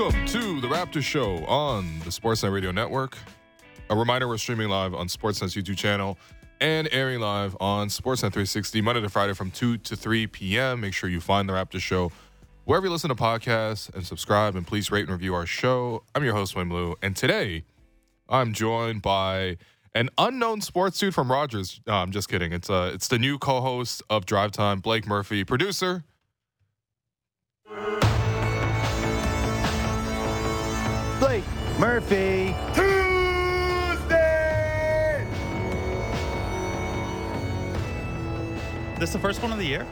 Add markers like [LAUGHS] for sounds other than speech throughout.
Welcome to the Raptor Show on the Sportsnet Radio Network. A reminder we're streaming live on Sportsnet's YouTube channel and airing live on Sportsnet 360 Monday to Friday from 2 to 3 p.m. Make sure you find the Raptor Show wherever you listen to podcasts and subscribe and please rate and review our show. I'm your host, William Lou, and today I'm joined by an unknown sports dude from Rogers. No, I'm just kidding. It's uh, it's the new co-host of Drive Time, Blake Murphy, producer. Blake Murphy. This is the first one of the year.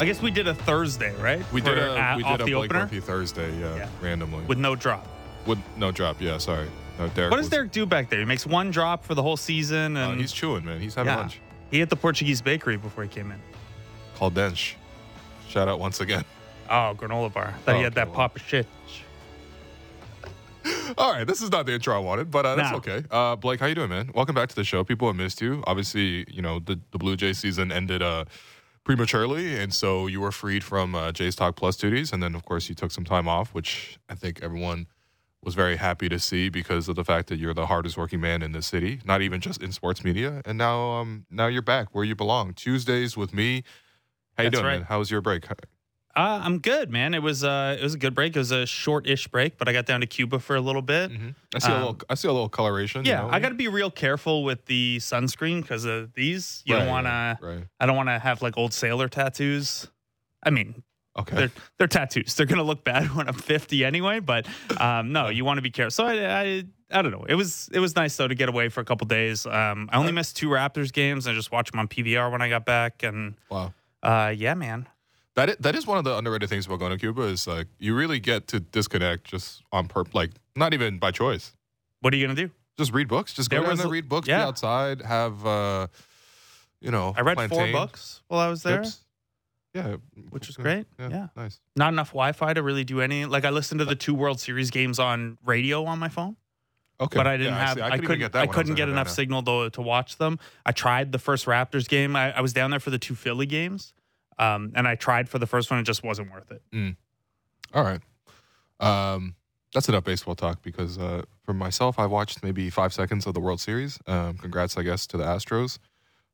I guess we did a Thursday, right? We did For, a uh, we off did a the Blake opener Murphy Thursday, yeah, Yeah. randomly with no drop. with no drop. Yeah, sorry, no Derek. What does was- Derek do back there? He makes one drop for the whole season, Uh, and he's chewing, man. He's having yeah, lunch. he hit the Portuguese bakery before he came in. Called Dench. Shout out once again. Oh, granola bar. Thought Oh, he had that okay, pop of shit. [LAUGHS] All right, this is not the intro I wanted, but uh, that's No. okay. Uh, Blake, how you doing, man? Welcome back to the show. People have missed you. Obviously, you know the the Blue Jays season ended uh, prematurely, and so you were freed from uh, Jays Talk Plus duties, and then of course you took some time off, which I think everyone was very happy to see because of the fact that you're the hardest working man in the city, not even just in sports media. And now, um, now you're back where you belong. Tuesdays with me. How you That's doing, right. man? How was your break? Uh, I'm good, man. It was uh, it was a good break. It was a short-ish break, but I got down to Cuba for a little bit. Mhm. I see a Um, little. I see a little coloration. you Yeah, know? I got to be real careful with the sunscreen because of these. You Right, don't want to. right. I don't want to have like old sailor tattoos. I mean, Okay. they're they're tattoos. They're gonna look bad [LAUGHS] when I'm 50 anyway. But um, no, you want to be careful. So I, I I don't know. It was it was nice though to get away for a couple days. Um, I only missed two Raptors games. I just watched them on PVR when I got back, and wow. uh, yeah, man. That is, that is one of the underrated things about going to Cuba is like you really get to disconnect just on purpose, like not even by choice. What are you gonna do? Just read books. Just go There down was there, read books, be yeah. outside, have uh, you know. I read four books while I was there, chips. Yeah, which was great. Yeah, yeah. nice. Not enough Wi-Fi to really do any. Like I listened to the two World Series games on radio on my phone. Okay, but I didn't Yeah, have. see, I, couldn't get that I couldn't in get enough signal though to watch them. I tried the first Raptors game. I, I was down there for the two Philly games, um, and I tried for the first one. It just wasn't worth it. All right. Um, that's enough baseball talk because uh, for myself, I watched maybe five seconds of the World Series. Um, congrats, I guess, to the Astros.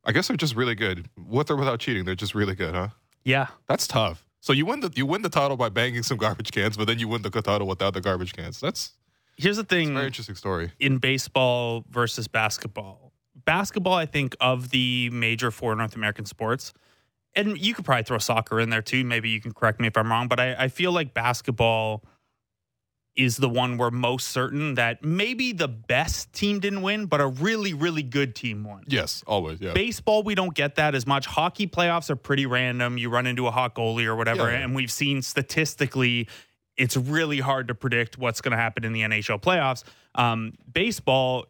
I guess they're just really good. With or without cheating, they're just really good, huh? Yeah, That's tough. So you win the you win the title by banging some garbage cans, but then you win the title without the garbage cans. That's, here's the thing very interesting story. in baseball versus basketball. Basketball, I think, of the major four North American sports, and you could probably throw soccer in there too. Maybe you can correct me if I'm wrong, but I, I feel like basketball is the one we're most certain that maybe the best team didn't win, but a really, really good team won. Yes, always. Yeah. Baseball, we don't get that as much. Hockey playoffs are pretty random. You run into a hot goalie or whatever, Yeah. and we've seen statistically it's really hard to predict what's going to happen in the NHL playoffs. Um, baseball,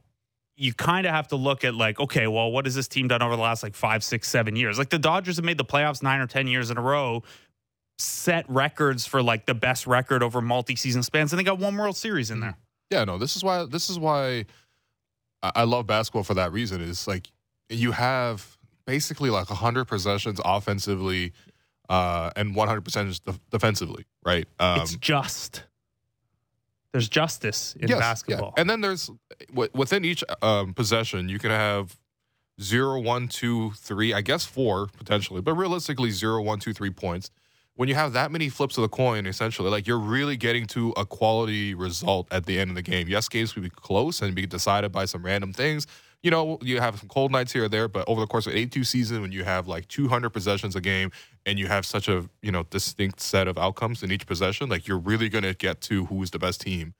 you kind of have to look at like, okay, well, what has this team done over the last like five, six, seven years? Like the Dodgers have made the playoffs nine or ten years in a row, set records for like the best record over multi-season spans, and they got one World Series in there. Yeah, no, this is why this is why I love basketball for that reason. Is like you have basically like 100 possessions offensively uh, and 100 percent defensively, right? Um, it's just. There's justice in yes, yeah. basketball. And then there's wi- within each um, possession, you can have zero, one, two, three, I guess four potentially, but realistically zero, one, two, three points. When you have that many flips of the coin, essentially, like you're really getting to a quality result at the end of the game. Yes, games will be close and be decided by some random things. You know, you have some cold nights here or there, but over the course of 82 season, when you have like 200 possessions a game and you have such a you know distinct set of outcomes in each possession, like you're really going to get to who's the best team.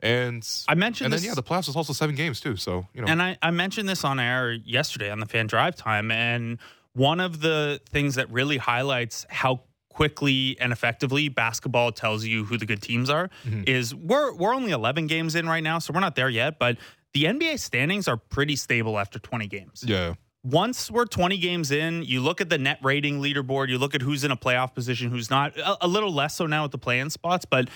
And I mentioned and then yeah, the playoffs is also seven games too. So you know, and I, I mentioned this on air yesterday on the fan drive time, and one of the things that really highlights how quickly and effectively basketball tells you who the good teams are Mm-hmm. is we're we're only 11 games in right now, so we're not there yet, but the NBA standings are pretty stable after 20 games. yeah, once we're 20 games in, you look at the net rating leaderboard, you look at who's in a playoff position, who's not. A, a little less so now with the play-in spots, but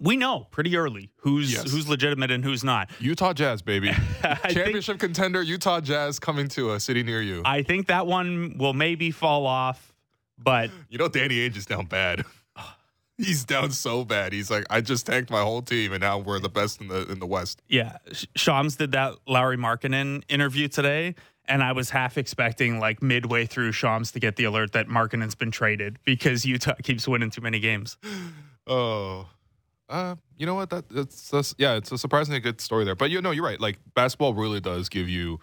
we know pretty early who's Yes. who's legitimate and who's not. Utah Jazz, baby, [LAUGHS] I think, championship contender, Utah Jazz coming to a city near you. I think that one will maybe fall off, but you know, Danny Ainge is down bad. [SIGHS] He's down so bad. He's like, I just tanked my whole team, and now we're the best in the in the West. Yeah, Shams did that Lauri Markkanen interview today, and I was half expecting like midway through Shams to get the alert that Markkanen's been traded because Utah [LAUGHS] keeps winning too many games. [GASPS] Oh, uh, you know what? That it's that's, yeah, it's a surprisingly good story there. But you know, you're right. Like basketball really does give you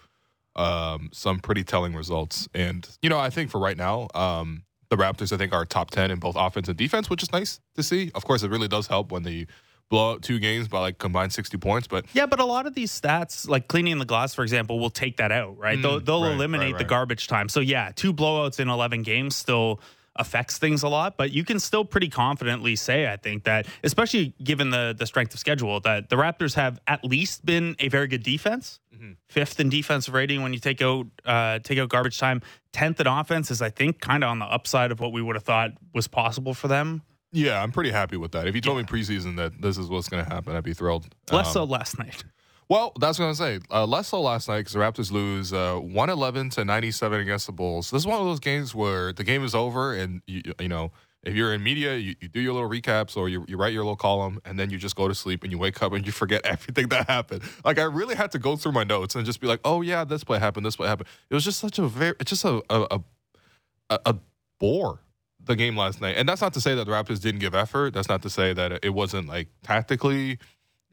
um, some pretty telling results, and you know, I think for right now, um, the Raptors I think are top ten in both offense and defense, which is nice to see. Of course, it really does help when they blow out two games by like combined sixty points. But Yeah, but a lot of these stats, like cleaning the glass, for example, will take that out, right? Mm, they'll they'll right, eliminate right, the garbage time. So yeah, two blowouts in eleven games still affects things a lot, but you can still pretty confidently say, I think that, especially given the the strength of schedule, that the Raptors have at least been a very good defense, Mm-hmm. fifth in defensive rating when you take out uh, take out garbage time. Tenth in offense is, I think, kind of on the upside of what we would have thought was possible for them. Yeah, I'm pretty happy with that. If you told me preseason that this is what's going to happen, I'd be thrilled. Less Um, so last night. Well, that's what I'm going to say. Uh, less so last night because the Raptors lose uh, 111 to 97 against the Bulls. This is one of those games where the game is over, and you, you know, if you're in media, you, you do your little recaps or you, you write your little column, and then you just go to sleep and you wake up and you forget [LAUGHS] everything that happened. Like I really had to go through my notes and just be like, oh yeah, this play happened, this play happened. It was just such a very, it's just a a, a, a bore the game last night. And that's not to say that the Raptors didn't give effort. That's not to say that it wasn't like tactically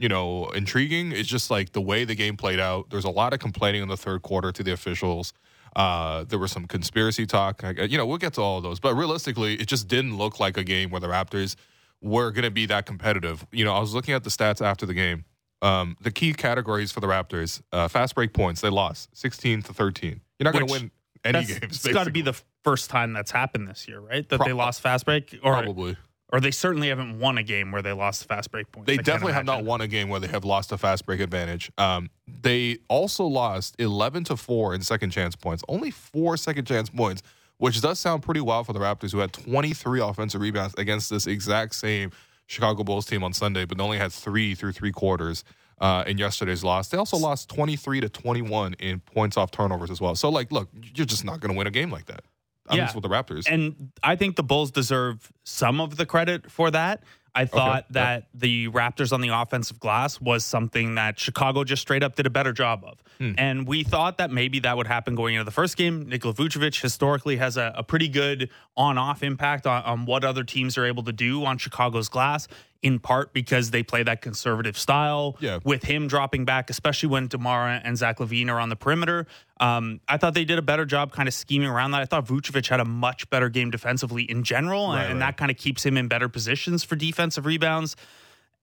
you know, intriguing. It's just like the way the game played out. There's a lot of complaining in the third quarter to the officials. Uh, there was some conspiracy talk. You know, we'll get to all of those. But realistically, it just didn't look like a game where the Raptors were going to be that competitive. You know, I was looking at the stats after the game. Um, the key categories for the Raptors: uh, fast break points. They lost 16 to 13. You're not going to win any That's- games. It's got to be the first time that's happened this year, right? That they lost fast break, or probably. or they certainly haven't won a game where they lost fast break points. They I definitely have not won a game where they have lost a fast break advantage. Um, they also lost 11 to 4 in second chance points. Only four second chance points, which does sound pretty wild for the Raptors, who had 23 offensive rebounds against this exact same Chicago Bulls team on Sunday, but only had three through three quarters uh, in yesterday's loss. They also lost 23 to 21 in points off turnovers as well. So, like, look, you're just not going to win a game like that. At Yeah. with the Raptors. And I think the Bulls deserve some of the credit for that. I thought yeah. that the Raptors on the offensive glass was something that Chicago just straight up did a better job of. Hmm. And we thought that maybe that would happen going into the first game. Nikola Vucevic historically has a, a pretty good on off impact on, on what other teams are able to do on Chicago's glass, in part because they play that conservative style Yeah. with him dropping back, especially when DeMar and Zach LaVine are on the perimeter. Um, I thought they did a better job kind of scheming around that. I thought Vucevic had a much better game defensively in general, Right, and right. that kind of keeps him in better positions for defensive rebounds.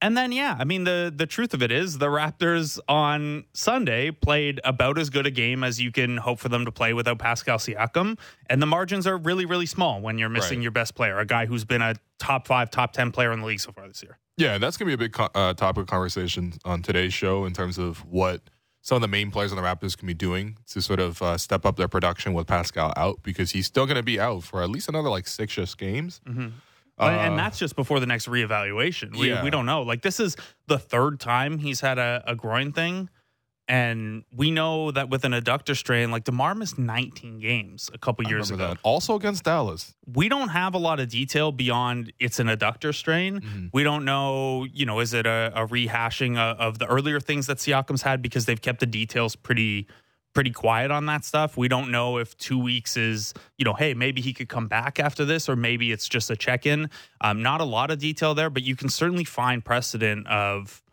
And then, yeah, I mean, the the truth of it is the Raptors on Sunday played about as good a game as you can hope for them to play without Pascal Siakam. And the margins are really, really small when you're missing Right. your best player, a guy who's been a top five, top 10 player in the league so far this year. Yeah, and that's gonna be a big uh, topic of conversation on today's show in terms of what some of the main players on the Raptors can be doing to sort of uh, step up their production with Pascal out because he's still gonna be out for at least another like six ish games. Uh, and that's just before the next reevaluation. We, yeah. we don't know. Like, this is the third time he's had a, a groin thing. And we know that with an adductor strain, like DeMar missed 19 games a couple years ago. that. Also against Dallas. We don't have a lot of detail beyond it's an adductor strain. Mm-hmm. We don't know, you know, is it a, a rehashing of, of the earlier things that Siakam's had because they've kept the details pretty pretty quiet on that stuff. We don't know if two weeks is, you know, hey, maybe he could come back after this, or maybe it's just a check in. Um, not a lot of detail there, but you can certainly find precedent of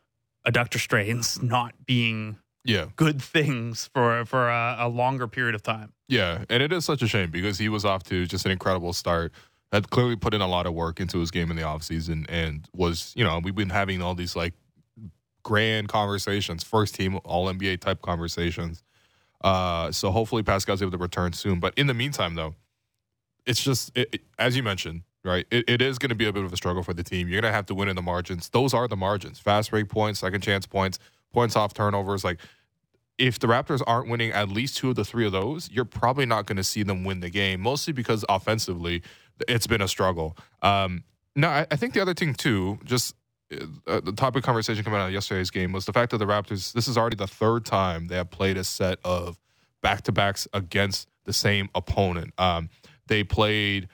adductor strains [LAUGHS] not being Yeah, good things for for a, a longer period of time. yeah, and it is such a shame because he was off to just an incredible start. Had clearly put in a lot of work into his game in the offseason and was, you know, we've been having all these like grand conversations, first team All NBA type conversations. Uh, so hopefully Pascal's able to return soon. But in the meantime, though, it's just it, it- as you mentioned, right? It, it is going to be a bit of a struggle for the team. You're going to have to win in the margins. Those are the margins: fast break points, second chance points, points off turnovers. Like if the Raptors aren't winning at least two of the three of those, you're probably not going to see them win the game. Mostly because offensively, it's been a struggle. Um, no, I, I think the other thing too, just the topic conversation coming out of yesterday's game was the fact that the Raptors. This is already the third time they have played a set of back to backs against the same opponent. Um, they played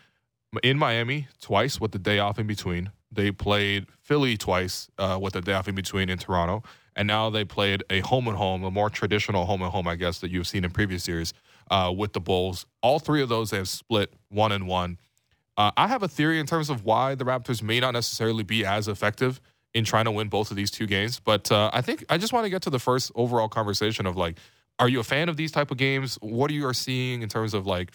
in Miami twice with the day off in between. they played Philly twice uh, with the day off in between in Toronto, and now they played a home and home, a more traditional home and home, I guess, that you've seen in previous years uh, with the Bulls. All three of those they have split one and one. Uh, I have a theory in terms of why the Raptors may not necessarily be as effective in trying to win both of these two games, but uh, I think I just want to get to the first overall conversation of like, are you a fan of these type of games? What are you are seeing in terms of like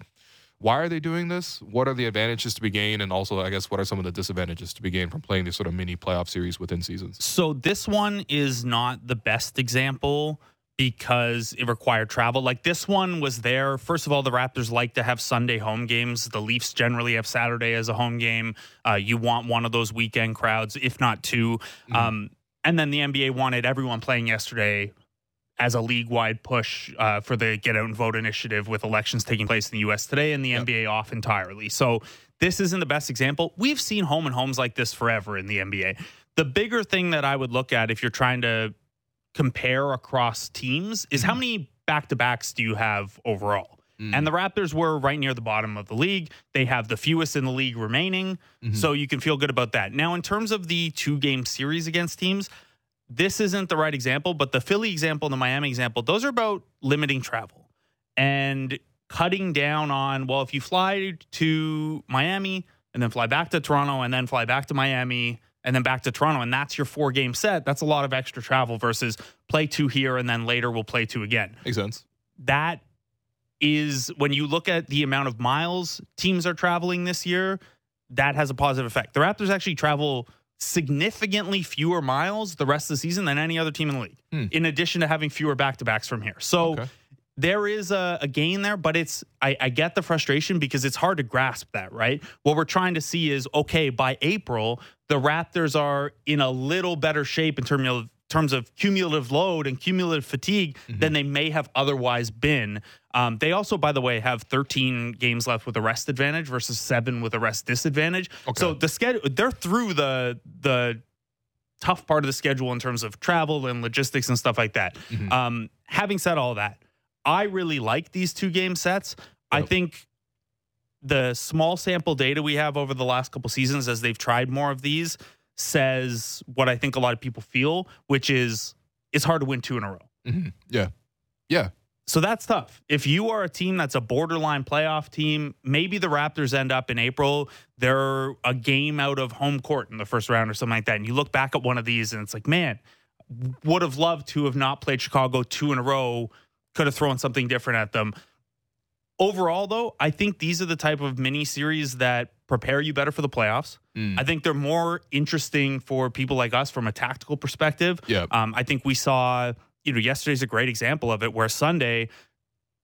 why are they doing this? What are the advantages to be gained? And also, I guess, what are some of the disadvantages to be gained from playing these sort of mini playoff series within seasons? So this one is not the best example because it required travel. Like this one was there. First of all, the Raptors like to have Sunday home games. The Leafs generally have Saturday as a home game. Uh, you want one of those weekend crowds, if not 2 mm-hmm. um, and then the NBA wanted everyone playing yesterday as a league wide push uh, for the Get Out and Vote initiative with elections taking place in the US today and the yep. NBA off entirely. So this isn't the best example. We've seen home and homes like this forever in the NBA. The bigger thing that I would look at if you're trying to compare across teams is how mm-hmm. many back to backs do you have overall? Mm. And the Raptors were right near the bottom of the league. They have the fewest in the league remaining. Mm-hmm. So you can feel good about that. Now, in terms of the two game series against teams, this isn't the right example, but the Philly example and the Miami example, those are about limiting travel and cutting down on, well, if you fly to Miami and then fly back to Toronto and then fly back to Miami and then back to Toronto, and that's your four game set, that's a lot of extra travel versus play two here and then later we'll play two again. Makes sense. That is when you look at the amount of miles teams are traveling this year, that has a positive effect. The Raptors actually travel significantly fewer miles the rest of the season than any other team in the league, hmm. in addition to having fewer back to backs from here. So okay. there is a, a, gain there, but it's, I, I get the frustration because it's hard to grasp that, right? What we're trying to see is okay, by April, the Raptors are in a little better shape in terms of terms of cumulative load and cumulative fatigue mm-hmm. than they may have otherwise been. Um, they also, by the way, have 13 games left with a rest advantage versus seven with a rest disadvantage. Okay. So the schedule, they're through the the tough part of the schedule in terms of travel and logistics and stuff like that. Mm-hmm. Um, having said all that, I really like these two game sets. Yep. I think the small sample data we have over the last couple seasons as they've tried more of these says what I think a lot of people feel, which is it's hard to win two in a row. Mm-hmm. Yeah. Yeah. So that's tough. If you are a team that's a borderline playoff team, maybe the Raptors end up in April. They're a game out of home court in the first round or something like that. And you look back at one of these and it's like, man, would have loved to have not played Chicago two in a row, could have thrown something different at them. Overall, though, I think these are the type of mini series that prepare you better for the playoffs. Mm. I think they're more interesting for people like us from a tactical perspective. Yeah. Um, I think we saw, you know, yesterday's a great example of it where Sunday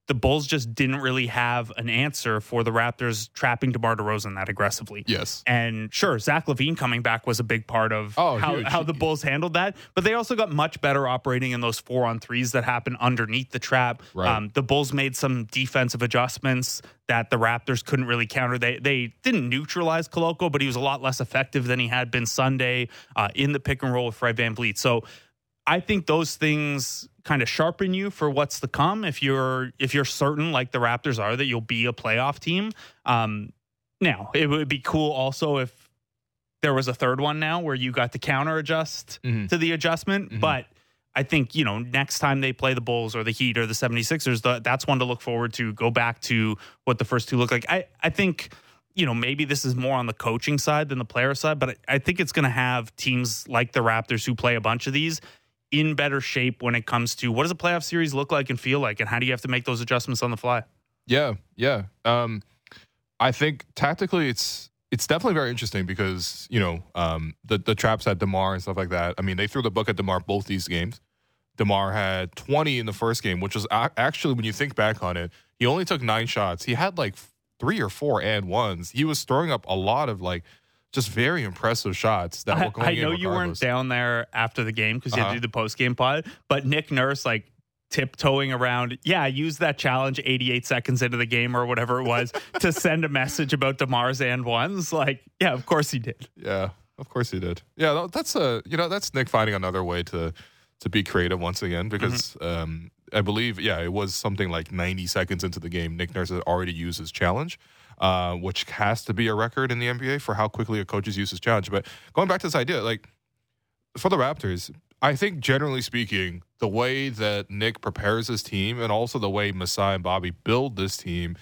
the Bulls just didn't really have an answer for the Raptors trapping DeMar DeRozan that aggressively. Yes. And sure, Zach LaVine coming back was a big part of oh, how, how the Bulls handled that. But they also got much better operating in those four on threes that happen underneath the trap. Right. Um, the Bulls made some defensive adjustments that the Raptors couldn't really counter. They they didn't neutralize Koloko, but he was a lot less effective than he had been Sunday uh, in the pick and roll with Fred Van VanVleet. So I think those things kind of sharpen you for what's to come if you're if you're certain like the Raptors are that you'll be a playoff team. Um, now it would be cool also if there was a third one now where you got to counter adjust mm-hmm. to the adjustment, mm-hmm. but I think, you know, next time they play the Bulls or the Heat or the 76ers, the, that's one to look forward to. Go back to what the first two look like. I, I think, you know, maybe this is more on the coaching side than the player side, but I, I think it's going to have teams like the Raptors who play a bunch of these in better shape when it comes to what does a playoff series look like and feel like, and how do you have to make those adjustments on the fly? Yeah, yeah. Um, I think tactically, it's it's definitely very interesting because you know um, the the traps at Demar and stuff like that. I mean, they threw the book at Demar both these games. Demar had 20 in the first game, which was actually when you think back on it, he only took nine shots. He had like three or four and ones. He was throwing up a lot of like just very impressive shots that I, were going I know you weren't down there after the game because you uh-huh. had to uh-huh. do the post game pod, but Nick Nurse like tiptoeing around. Yeah, use that challenge 88 seconds into the game or whatever it was [LAUGHS] to send a message about Demar's and ones. Like, yeah, of course he did. Yeah, of course he did. Yeah, that's a you know that's Nick finding another way to to be creative once again because mm-hmm. um, I believe yeah it was something like 90 seconds into the game Nick Nurse had already used his challenge. Uh, which has to be a record in the NBA for how quickly a coach's use is challenged. But going back to this idea, like for the Raptors, I think generally speaking, the way that Nick prepares his team and also the way Masai and Bobby build this team,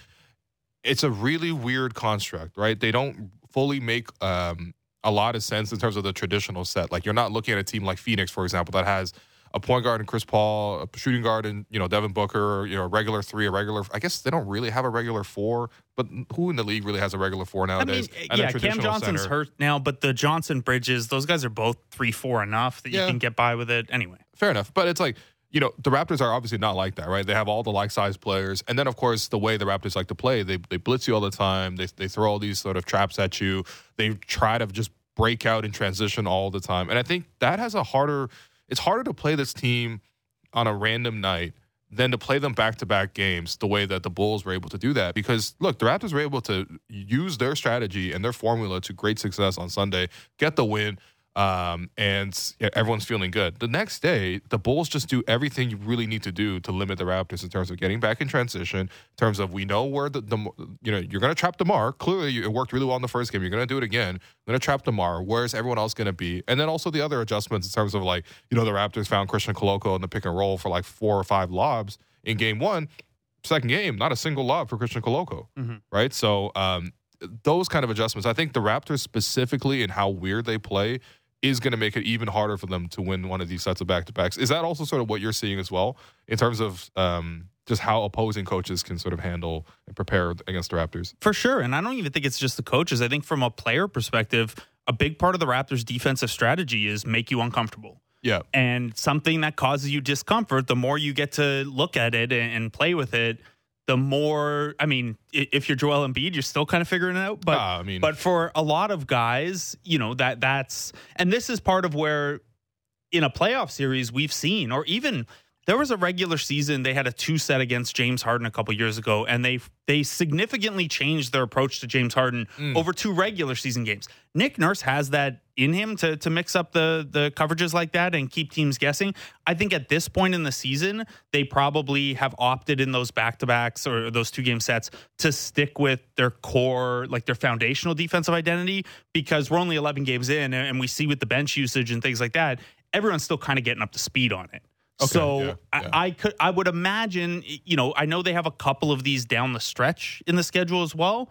it's a really weird construct, right? They don't fully make um, a lot of sense in terms of the traditional set. Like you're not looking at a team like Phoenix, for example, that has a point guard and Chris Paul, a shooting guard and you know Devin Booker, you know a regular three, a regular. I guess they don't really have a regular four, but who in the league really has a regular four I mean, nowadays? And a yeah, Cam Johnson's center. hurt now, but the Johnson Bridges, those guys are both three, four enough that Yeah. you can get by with it anyway. Fair enough, but it's like you know the Raptors are obviously not like that, right? They have all the like size players, and then of course the way the Raptors like to play, they they blitz you all the time. They they throw all these sort of traps at you. They try to just break out and transition all the time, and I think that has a harder. It's harder to play this team on a random night than to play them back to back games the way that the Bulls were able to do that. Because look, the Raptors were able to use their strategy and their formula to great success on Sunday, get the win, um, and everyone's feeling good. The next day, the Bulls just do everything you really need to do to limit the Raptors in terms of getting back in transition, in terms of we know where the, the you know you're going to trap Demar. Clearly, it worked really well in the first game. You're going to do it again. You're going to trap Demar. Where's everyone else going to be? And then also the other adjustments in terms of like you know the Raptors found Christian Koloko in the pick and roll for like four or five lobs in game one. Second game, not a single lob for Christian Koloko, Mhm. right? So um, those kind of adjustments. I think the Raptors specifically and how weird they play is going to make it even harder for them to win one of these sets of back to backs. Is that also sort of what you're seeing as well in terms of um, just how opposing coaches can sort of handle and prepare against the Raptors? For sure. And I don't even think it's just the coaches. I think from a player perspective, a big part of the Raptors' defensive strategy is make you uncomfortable. Yeah. And something that causes you discomfort, the more you get to look at it and, and play with it, the more. I mean, if you're Joel Embiid, you're still kind of figuring it out. But Ah, I mean- but for a lot of guys, you know that that's and this is part of where in a playoff series we've seen, or even there was a regular season they had a two set against James Harden a couple years ago, and they they significantly changed their approach to James Harden mm. over two regular season games. Nick Nurse has that in him to to mix up the the coverages like that and keep teams guessing. I think at this point in the season, they probably have opted in those back to backs or those two game sets to stick with their core, like their foundational defensive identity, because we're only 11 games in and we see with the bench usage and things like that, everyone's still kind of getting up to speed on it. Okay, so yeah, yeah. I, I could I would imagine you know I know they have a couple of these down the stretch in the schedule as well.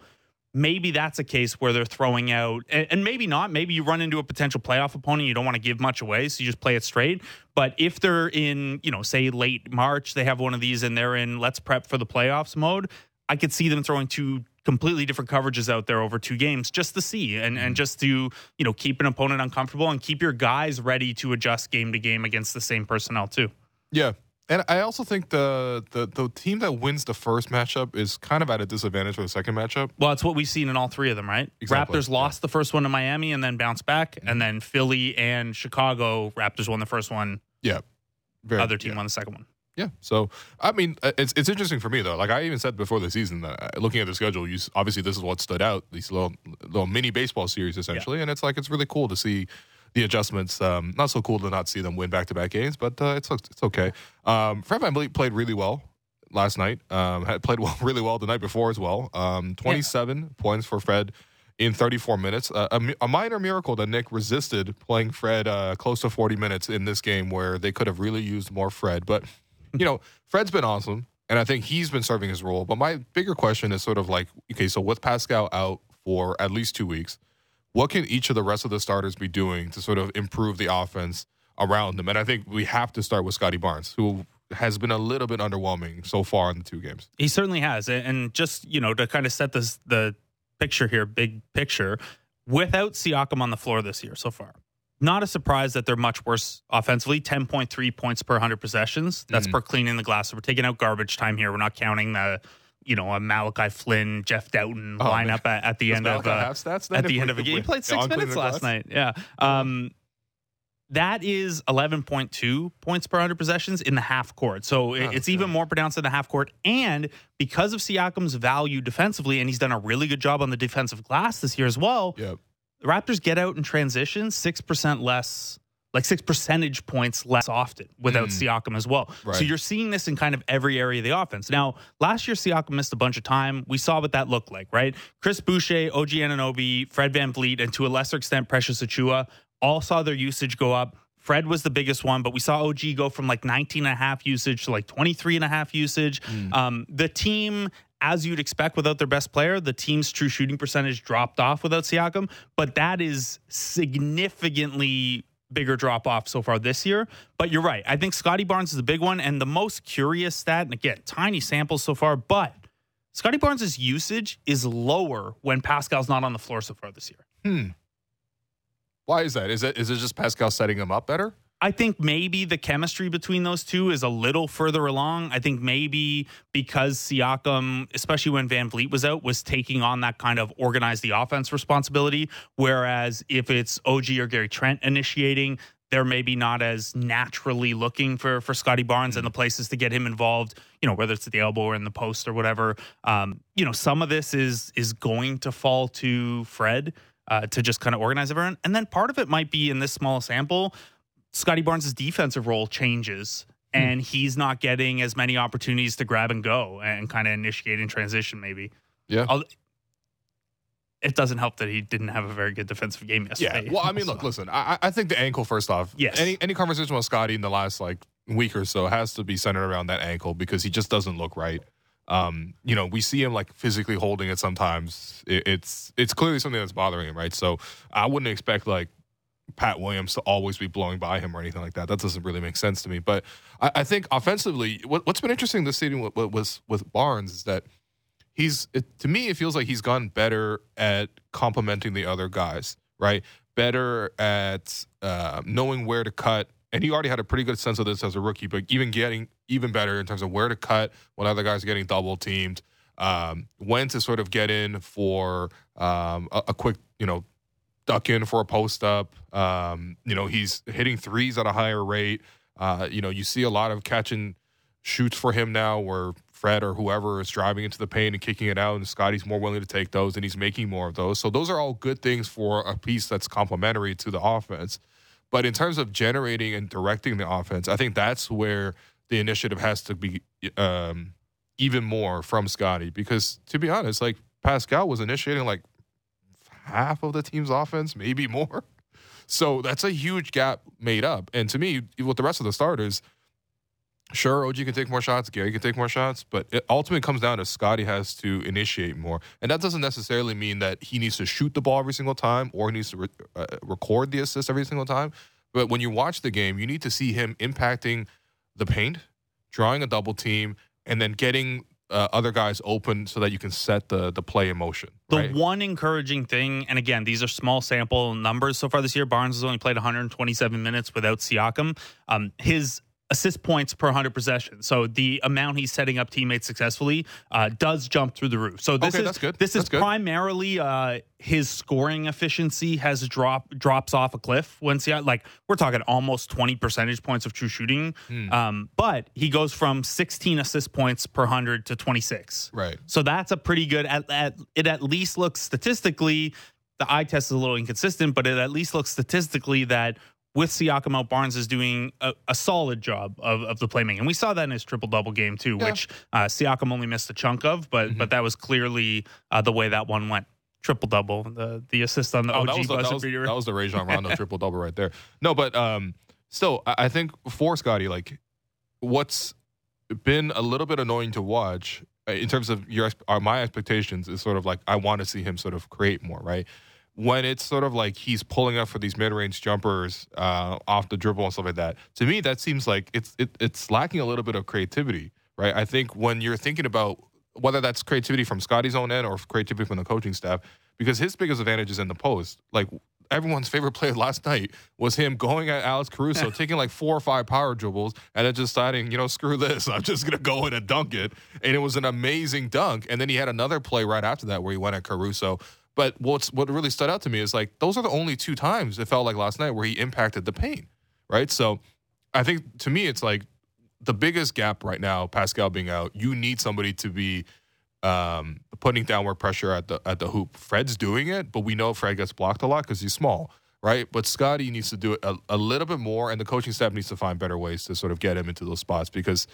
Maybe that's a case where they're throwing out, and, and maybe not. Maybe you run into a potential playoff opponent. You don't want to give much away, so you just play it straight. But if they're in, you know, say late March, they have one of these and they're in let's prep for the playoffs mode. I could see them throwing two completely different coverages out there over two games just to see and, and mm. just to you know keep an opponent uncomfortable and keep your guys ready to adjust game to game against the same personnel too. Yeah. And I also think the, the the team that wins the first matchup is kind of at a disadvantage for the second matchup. Well, it's what we've seen in all three of them, right? Exactly, Raptors lost the first one to Miami and then bounced back, and then Philly and Chicago. Raptors won the first one. Yeah. Very, Other team yeah. won the second one. Yeah. So I mean, uh, it's it's interesting for me though. Like I even said before the season that uh, looking at the schedule, you obviously this is what stood out. These little little mini baseball series essentially, and it's like it's really cool to see the adjustments. Um, not so cool to not see them win back to back games, but uh, it's it's okay. Um, Fred VanVleet played really well last night. Um, had played [LAUGHS] well really well the night before as well. Um, twenty seven points for Fred. In 34 minutes, uh, a, a minor miracle that Nick resisted playing Fred uh, close to 40 minutes in this game, where they could have really used more Fred. But [LAUGHS] you know, Fred's been awesome, and I think he's been serving his role. But my bigger question is sort of like, okay, so with Pascal out for at least two weeks, what can each of the rest of the starters be doing to sort of improve the offense around them? And I think we have to start with Scotty Barnes, who has been a little bit underwhelming so far in the two games. He certainly has, and just you know to kind of set this the picture here, big picture, without Siakam on the floor this year so far. Not a surprise that they're much worse offensively. Ten point three points per hundred possessions. That's mm-hmm. per cleaning the glass. So we're taking out garbage time here. We're not counting the, you know, a Malachi Flynn, Jeff Dowtin Oh, lineup at, at the Does end of Malachi uh, have stats at the end of a game. we- He played six minutes last night. Yeah. Um, that is 11.2 points per 100 possessions in the half court. So it- Oh, it's even more pronounced in the half court. And because of Siakam's value defensively, and he's done a really good job on the defensive glass this year as well, Yep. the Raptors get out in transition 6% less like six percentage points less often without Siakam as well. So Mm. You're seeing this in kind of every area of the offense. Now, last year Siakam missed a bunch of time. We saw what that looked like, right? Chris Boucher, OG Anunoby, Fred VanVleet, and to a lesser extent Precious Achiuwa all saw their usage go up. Fred was the biggest one, but we saw OG go from like 19 and a half usage to like 23 and a half usage. Um, the team, as you'd expect without their best player, the team's true shooting percentage dropped off without Siakam, but that is significantly bigger drop off so far this year. But you're right. I think Scotty Barnes is a big one. And the most curious stat, and again, tiny samples so far, but Scotty Barnes' usage is lower when Pascal's not on the floor so far this year. Hmm. Why is that? Is it is it just Pascal setting him up better? I think maybe the chemistry between those two is a little further along. I think maybe because Siakam, especially when VanVleet was out, was taking on that kind of organize the offense responsibility. Whereas if it's OG or Gary Trent initiating, they're maybe not as naturally looking for for Scotty Barnes and the places to get him involved. You know, whether it's at the elbow or in the post or whatever. Um, you know, some of this is is going to fall to Fred. Uh, to just kind of organize everyone. And then part of it might be in this small sample, Scotty Barnes' defensive role changes and he's not getting as many opportunities to grab and go and kind of initiate in transition, maybe. Yeah. I'll- it doesn't help that he didn't have a very good defensive game yesterday. Yeah. Well, I [LAUGHS] mean, look, So- listen. I, I think the ankle. First off, Yes. Any any conversation with Scotty in the last like week or so has to be centered around that ankle because he just doesn't look right. Um, you know, we see him like physically holding it sometimes. It, it's it's clearly something that's bothering him, right? So I wouldn't expect like Pat Williams to always be blowing by him or anything like that. That doesn't really make sense to me. But I, I think offensively, what, what's been interesting this season with, with, with Barnes is that he's it, to me it feels like he's gotten better at complementing the other guys right better at uh, knowing where to cut and he already had a pretty good sense of this as a rookie but even getting even better in terms of where to cut when other guys are getting double teamed um, when to sort of get in for um, a, a quick you know duck in for a post up um, you know he's hitting threes at a higher rate uh, you know you see a lot of catching shoots for him now where Fred or whoever is driving into the paint and kicking it out, and Scotty's more willing to take those, and he's making more of those. So those are all good things for a piece that's complementary to the offense. But in terms of generating and directing the offense, I think that's where the initiative has to be um, even more from Scotty. Because to be honest, like Pascal was initiating like half of the team's offense, maybe more. So that's a huge gap made up. And to me, with the rest of the starters, Sure, OG can take more shots. Gary can take more shots, but it ultimately comes down to Scotty has to initiate more, and that doesn't necessarily mean that he needs to shoot the ball every single time or he needs to re- uh, record the assist every single time. But when you watch the game, you need to see him impacting the paint, drawing a double team, and then getting uh, other guys open so that you can set the the play in motion. The right? one encouraging thing, and again, these are small sample numbers so far this year. Barnes has only played 127 minutes without Siakam. Um, his assist points per 100 possessions, so the amount he's setting up teammates successfully, uh, does jump through the roof. So this Okay, is good. this That's is good. primarily uh, his scoring efficiency has drop drops off a cliff when Siakam. Like we're talking almost 20 percentage points of true shooting, Hmm. um, but he goes from 16 assist points per 100 to 26. Right. So that's a pretty good. At, at it at least looks statistically, the eye test is a little inconsistent, but it at least looks statistically that with Siakam out, Barnes is doing a, a solid job of, of the playmaking, and we saw that in his triple double game too, Yeah. which uh, Siakam only missed a chunk of, but Mhm. but that was clearly uh, the way that one went. Triple double, the the assist on the Oh, OG that was, the, buzzer that, was, beater. that was the Rajon Rondo [LAUGHS] triple double right there. No, but um, still, I, I think for Scotty, like what's been a little bit annoying to watch uh, in terms of your exp- uh, my expectations is sort of like I want to see him sort of create more, right? When it's sort of like he's pulling up for these mid-range jumpers uh, off the dribble and stuff like that, to me that seems like it's it, it's lacking a little bit of creativity, right? I think when you're thinking about whether that's creativity from Scotty's own end or creativity from the coaching staff, because his biggest advantage is in the post. Like everyone's favorite play [LAUGHS] last night was him going at Alex Caruso, [LAUGHS] taking like four or five power dribbles, and then just deciding, you know, screw this, [LAUGHS] I'm just gonna go in and dunk it. And it was an amazing dunk. And then he had another play right after that where he went at Caruso. But what's what really stood out to me is like those are the only two times it felt like last night where he impacted the paint, right? So I think to me it's like the biggest gap right now, Pascal being out, you need somebody to be um, putting downward pressure at the at the hoop. Fred's doing it, but we know Fred gets blocked a lot because he's small, right? But Scotty needs to do it a, a little bit more, and the coaching staff needs to find better ways to sort of get him into those spots because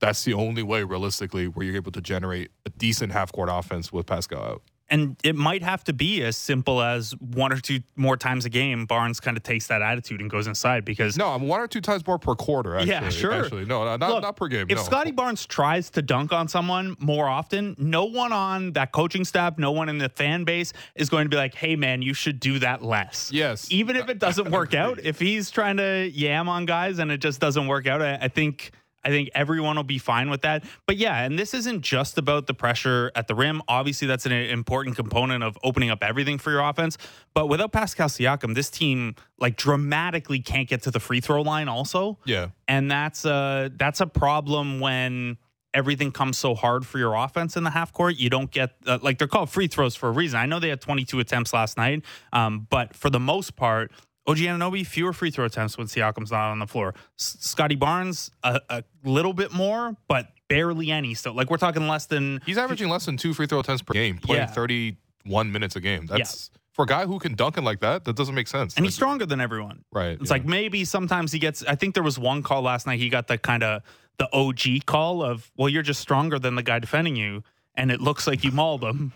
that's the only way, realistically, where you're able to generate a decent half court offense with Pascal out. And it might have to be as simple as one or two more times a game. Barnes kind of takes that attitude and goes inside because No, I'm one or two times more per quarter. Actually. Yeah, sure. Actually, no, not, Look, not per game. If no. Scotty Barnes tries to dunk on someone more often, no one on that coaching staff, no one in the fan base is going to be like, "Hey, man, you should do that less." Yes. Even if it doesn't [LAUGHS] work out, if he's trying to yam on guys and it just doesn't work out, I, I think. I think everyone will be fine with that. But yeah, and this isn't just about the pressure at the rim. Obviously, that's an important component of opening up everything for your offense. But without Pascal Siakam, this team like dramatically can't get to the free throw line also yeah, and that's a that's a problem when everything comes so hard for your offense in the half court. You don't get uh, like they're called free throws for a reason. I know they had 22 attempts last night, um, but for the most part. OG Anunoby, fewer free throw attempts when Siakam's not on the floor. S- Scotty Barnes, a, a little bit more, but barely any. So, like, we're talking less than he's averaging less than two free throw attempts per game, playing Yeah. 31 minutes a game. That's for a guy who can dunk it like that. That doesn't make sense. and he's stronger than everyone. right. It's yeah. like maybe sometimes he gets. I think there was one call last night. He got the kind of the OG call of, "Well, you're just stronger than the guy defending you," and it looks like you mauled him.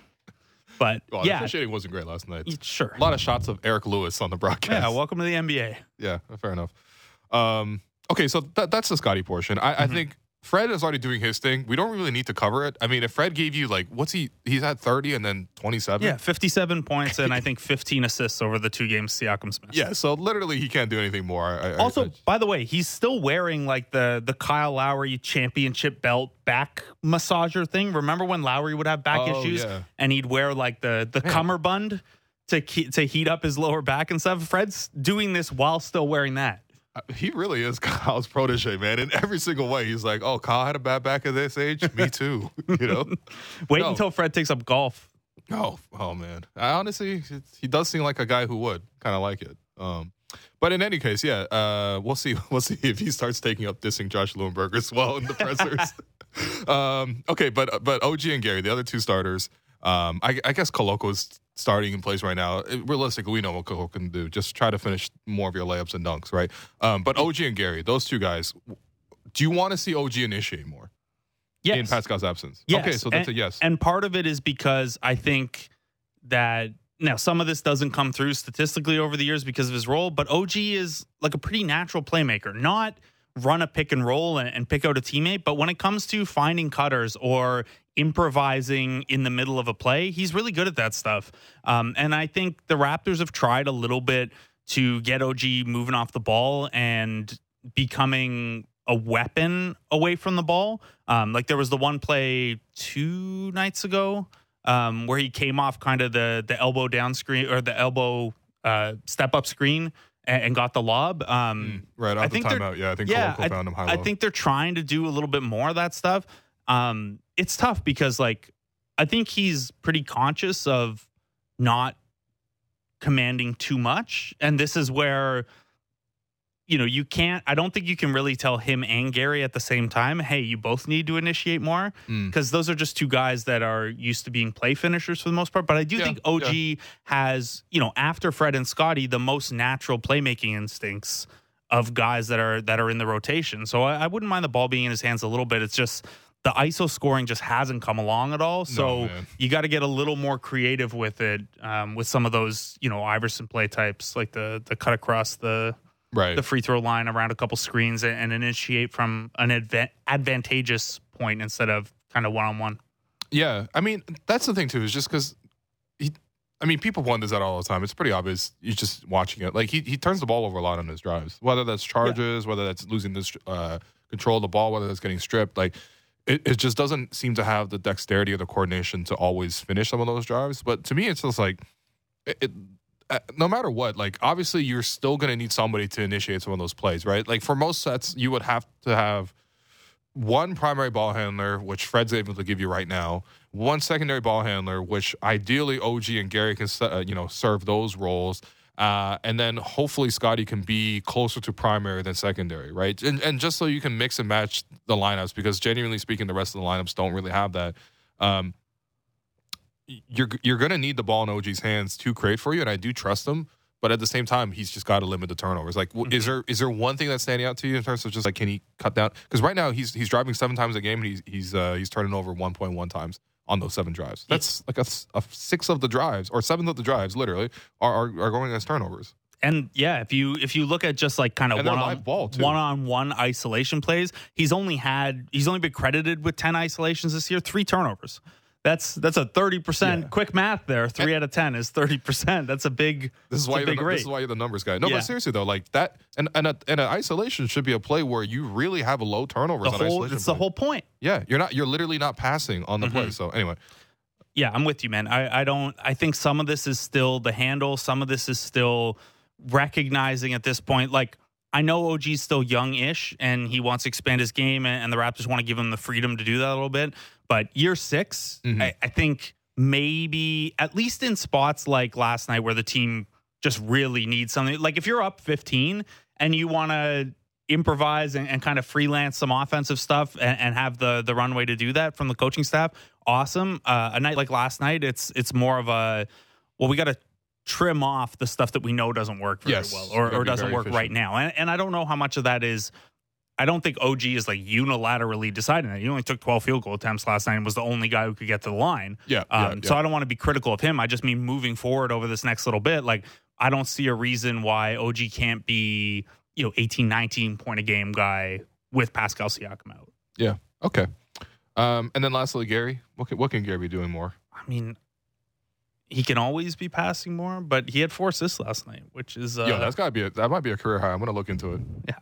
But Well, the yeah, officiating wasn't great last night. sure. A lot of shots of Eric Lewis on the broadcast. Yeah, welcome to the NBA. Yeah, fair enough. Um, okay, so that, that's the Scotty portion. I, Mm-hmm. I think Fred is already doing his thing. We don't really need to cover it. I mean, if Fred gave you like, what's he? He's at thirty and then twenty-seven. Yeah, 57 points and I think [LAUGHS] 15 assists over the two games Siakam's missed. yeah. So literally, he can't do anything more. I, I- Also, I- by the way, he's still wearing like the the Kyle Lowry championship belt back massager thing. Remember when Lowry would have back Oh, issues yeah. and he'd wear like the the cummerbund to to heat up his lower back and stuff. Fred's doing this while still wearing that. He really is [LAUGHS] Kyle's protege, man. In every single way, he's like, "Oh, Kyle had a bad back at this age. Me [LAUGHS] too." you know. [LAUGHS] Wait No. until Fred takes up golf. Oh, oh man. I honestly, he does seem like a guy who would kind of like it. Um, but in any case, yeah, uh, we'll see. We'll see if he starts taking up dissing Josh Lewenberg as well in the pressers. um, okay, but but OG and Gary, the other two starters. Um, I, I guess Koloko's starting in place right now. Realistically, we know what Coloco can do. Just try to finish more of your layups and dunks, right? Um, but OG and Gary, those two guys. Do you want to see OG initiate more Yes. in Pascal's absence? Yes. Okay, so that's and, a yes. And part of it is because I think that now some of this doesn't come through statistically over the years because of his role, but OG is like a pretty natural playmaker, not run a pick and roll and, and pick out a teammate. But when it comes to finding cutters or improvising in the middle of a play, he's really good at that stuff. Um, and I think the Raptors have tried a little bit to get OG moving off the ball and becoming a weapon away from the ball. Um, like there was the one play two nights ago um, where he came off kind of the the elbow down screen or the elbow uh, step up screen and, and got the lob. Um, right I off the think they're- timeout. Yeah, I think yeah, I, him high I low. think they're trying to do a little bit more of that stuff. Um, it's tough because like I think he's pretty conscious of not commanding too much, and this is where you know you can't. I don't think you can really tell him and Gary at the same time. Hey, you both need to initiate more Mm. because those are just two guys that are used to being play finishers for the most part. But I do Yeah, think OG has, you know, after Fred and Scotty, the most natural playmaking instincts of guys that are that are in the rotation. So I, I wouldn't mind the ball being in his hands a little bit. It's just the ISO scoring just hasn't come along at all. So man. you got to get a little more creative with it, um, with some of those, you know, Iverson play types, like the the cut across the right. the free throw line around a couple screens and, and initiate from an adva- advantageous point instead of kind of one on one. Yeah, I mean that's the thing too. Is just because he, I mean, people point this out all the time. It's pretty obvious. You're just watching it. Like he he turns the ball over a lot on his drives. Whether that's charges, whether that's losing this uh, control of the ball, whether that's getting stripped. Like it, it just doesn't seem to have the dexterity or the coordination to always finish some of those drives. But to me, it's just like it. it uh, no matter what, like obviously you're still going to need somebody to initiate some of those plays, right? Like for most sets, you would have to have one primary ball handler, which Fred's able to give you right now, one secondary ball handler, which ideally OG and Gary can uh, you know serve those roles, uh, and then hopefully Scotty can be closer to primary than secondary, right? And and just so you can mix and match the lineups, because genuinely speaking, the rest of the lineups don't really have that. Um, you're you're gonna need the ball in OG's hands to create for you, and I do trust him. But at the same time, he's just got to limit the turnovers. Like, is Mm-hmm. there is there one thing that's standing out to you in terms of just like can he cut down? Because right now he's he's driving seven times a game and he's he's uh, he's turning over one point one times on those seven drives. That's like a six of the drives or seven of the drives literally are are, are going as turnovers. And yeah, if you if you look at just like kind of one on live ball, too. one on one isolation plays, he's only had he's only been credited with ten isolations this year, three turnovers. That's that's a thirty percent quick math there. Three out of ten is thirty percent. That's a big This is why you're the, rate. this is why you're the numbers guy. No, Yeah. but seriously though, like that and and, a, and an isolation should be a play where you really have a low turnover. the whole isolation. it's the whole point. Yeah, you're not. You're literally not passing on the Mm-hmm. play. So anyway, Yeah, I'm with you, man. I, I don't. I think some of this is still the handle. Some of this is still recognizing at this point. Like I know OG's still young-ish, and he wants to expand his game, and, and the Raptors want to give him the freedom to do that a little bit. But year 6 Mhm. I, I think maybe at least in spots like last night where the team just really needs something. Like if you're up 15 and you want to improvise and, and kind of freelance some offensive stuff and, and have the the runway to do that from the coaching staff, awesome. Uh, a night like last night, it's it's more of a well, we got to trim off the stuff that we know doesn't work very Yes, well or, or doesn't work right now. And and I don't know how much of that is. I don't think OG is like unilaterally deciding that. He only took 12 field goal attempts last night and was the only guy who could get to the line. yeah, Um, yeah, So yeah. I don't want to be critical of him. I just mean moving forward over this next little bit. Like, I don't see a reason why OG can't be, you know, 18, 19 point a game guy with Pascal Siakam out. Yeah. Okay. Um, and then lastly, Gary, what can, what can Gary be doing more? I mean, he can always be passing more, but he had four assists last night, which is uh, Yo, that's gotta be a, that might be a career high. I'm gonna look into it. Yeah.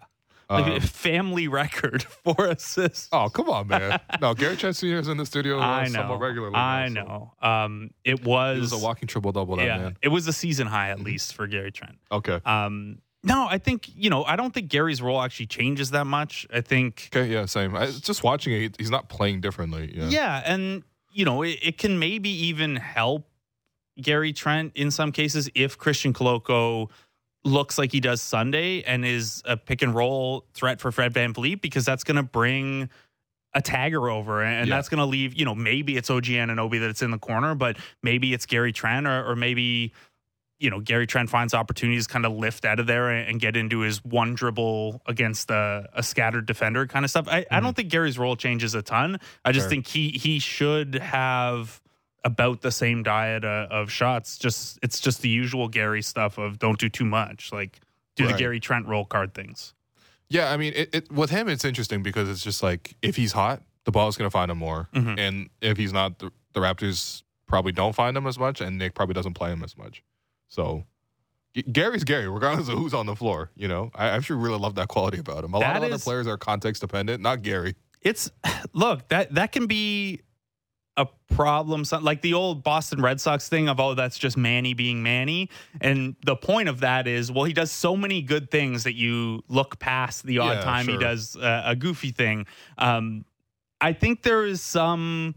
Like Um, a family record [LAUGHS] for assists. oh come on, man. No, Gary Trent Senior is in the studio [LAUGHS] I know. somewhat regularly. I now, so know. Um, it was, was a walking triple double. That yeah, man. it was a season high at Mhm. least for Gary Trent. Okay. Um, no, I think you know. I don't think Gary's role actually changes that much. I think, Okay. Yeah. Same. I, just watching it, he's not playing differently. Yeah. yeah, and you know, it, it can maybe even help Gary Trent in some cases if Christian Koloko looks like he does Sunday and is a pick and roll threat for Fred VanVleet because that's going to bring a tagger over and Yeah. that's going to leave, you know, maybe it's OG Anunoby that's in the corner, but maybe it's Gary Trent or, or maybe, you know, Gary Trent finds opportunities to kind of lift out of there and, and get into his one dribble against a, a scattered defender kind of stuff. I, I mm-hmm. don't think Gary's role changes a ton. I just Fair. think he he should have about the same diet uh, of shots. Just it's just the usual Gary stuff of don't do too much, like do the Gary Trent roll card things. Yeah, I mean, it, it, with him, it's interesting because it's just like if he's hot, the ball's going to find him more, Mhm. and if he's not, the, the Raptors probably don't find him as much, and Nick probably doesn't play him as much. So G- Gary's Gary, regardless of who's on the floor. You know, I actually really love that quality about him. A lot That of other players are context dependent, not Gary. It's [SIGHS] look that that can be a problem. Like the old Boston Red Sox thing of oh, that's just Manny being Manny, and the point of that is well, he does so many good things that you look past the odd Yeah, time he does uh, a goofy thing. Um, I think there is some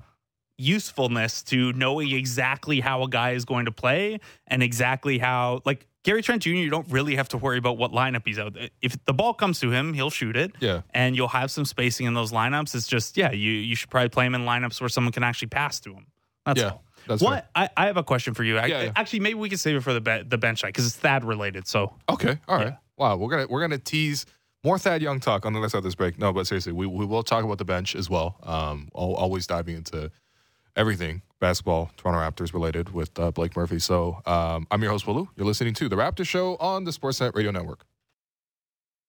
usefulness to knowing exactly how a guy is going to play and exactly how like Gary Trent Jr. You don't really have to worry about what lineup he's out. If the ball comes to him, he'll shoot it Yeah, and you'll have some spacing in those lineups. It's just, yeah, you you should probably play him in lineups where someone can actually pass to him. That's yeah, all. that's. What I, I have a question for you. I, Yeah, yeah. Actually, maybe we can save it for the be- the bench side because it's Thad related. So Okay, all right. Wow, we're gonna we're gonna tease more Thad Young talk on the other side of this break. No, but seriously, we, we will talk about the bench as well. Um, always diving into everything basketball, Toronto Raptors related with uh, Blake Murphy. So um, I'm your host, Willu. You're listening to the Raptor Show on the Sportsnet Radio Network.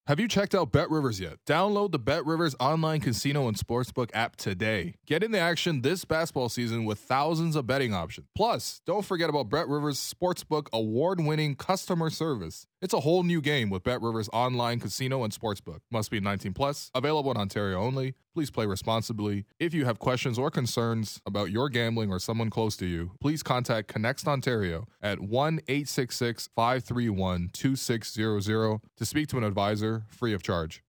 Have you checked out Bet Rivers yet? Download the Bet Rivers online casino and sportsbook app today. Get in the action this basketball season with thousands of betting options. Plus, don't forget about Bet Rivers Sportsbook award winning customer service. It's a whole new game with Bet Rivers online casino and sportsbook. Must be 19 plus, available in Ontario only. Please play responsibly. If you have questions or concerns about your gambling or someone close to you, please contact ConnexOntario at 1 866 531 2600 to speak to an advisor free of charge.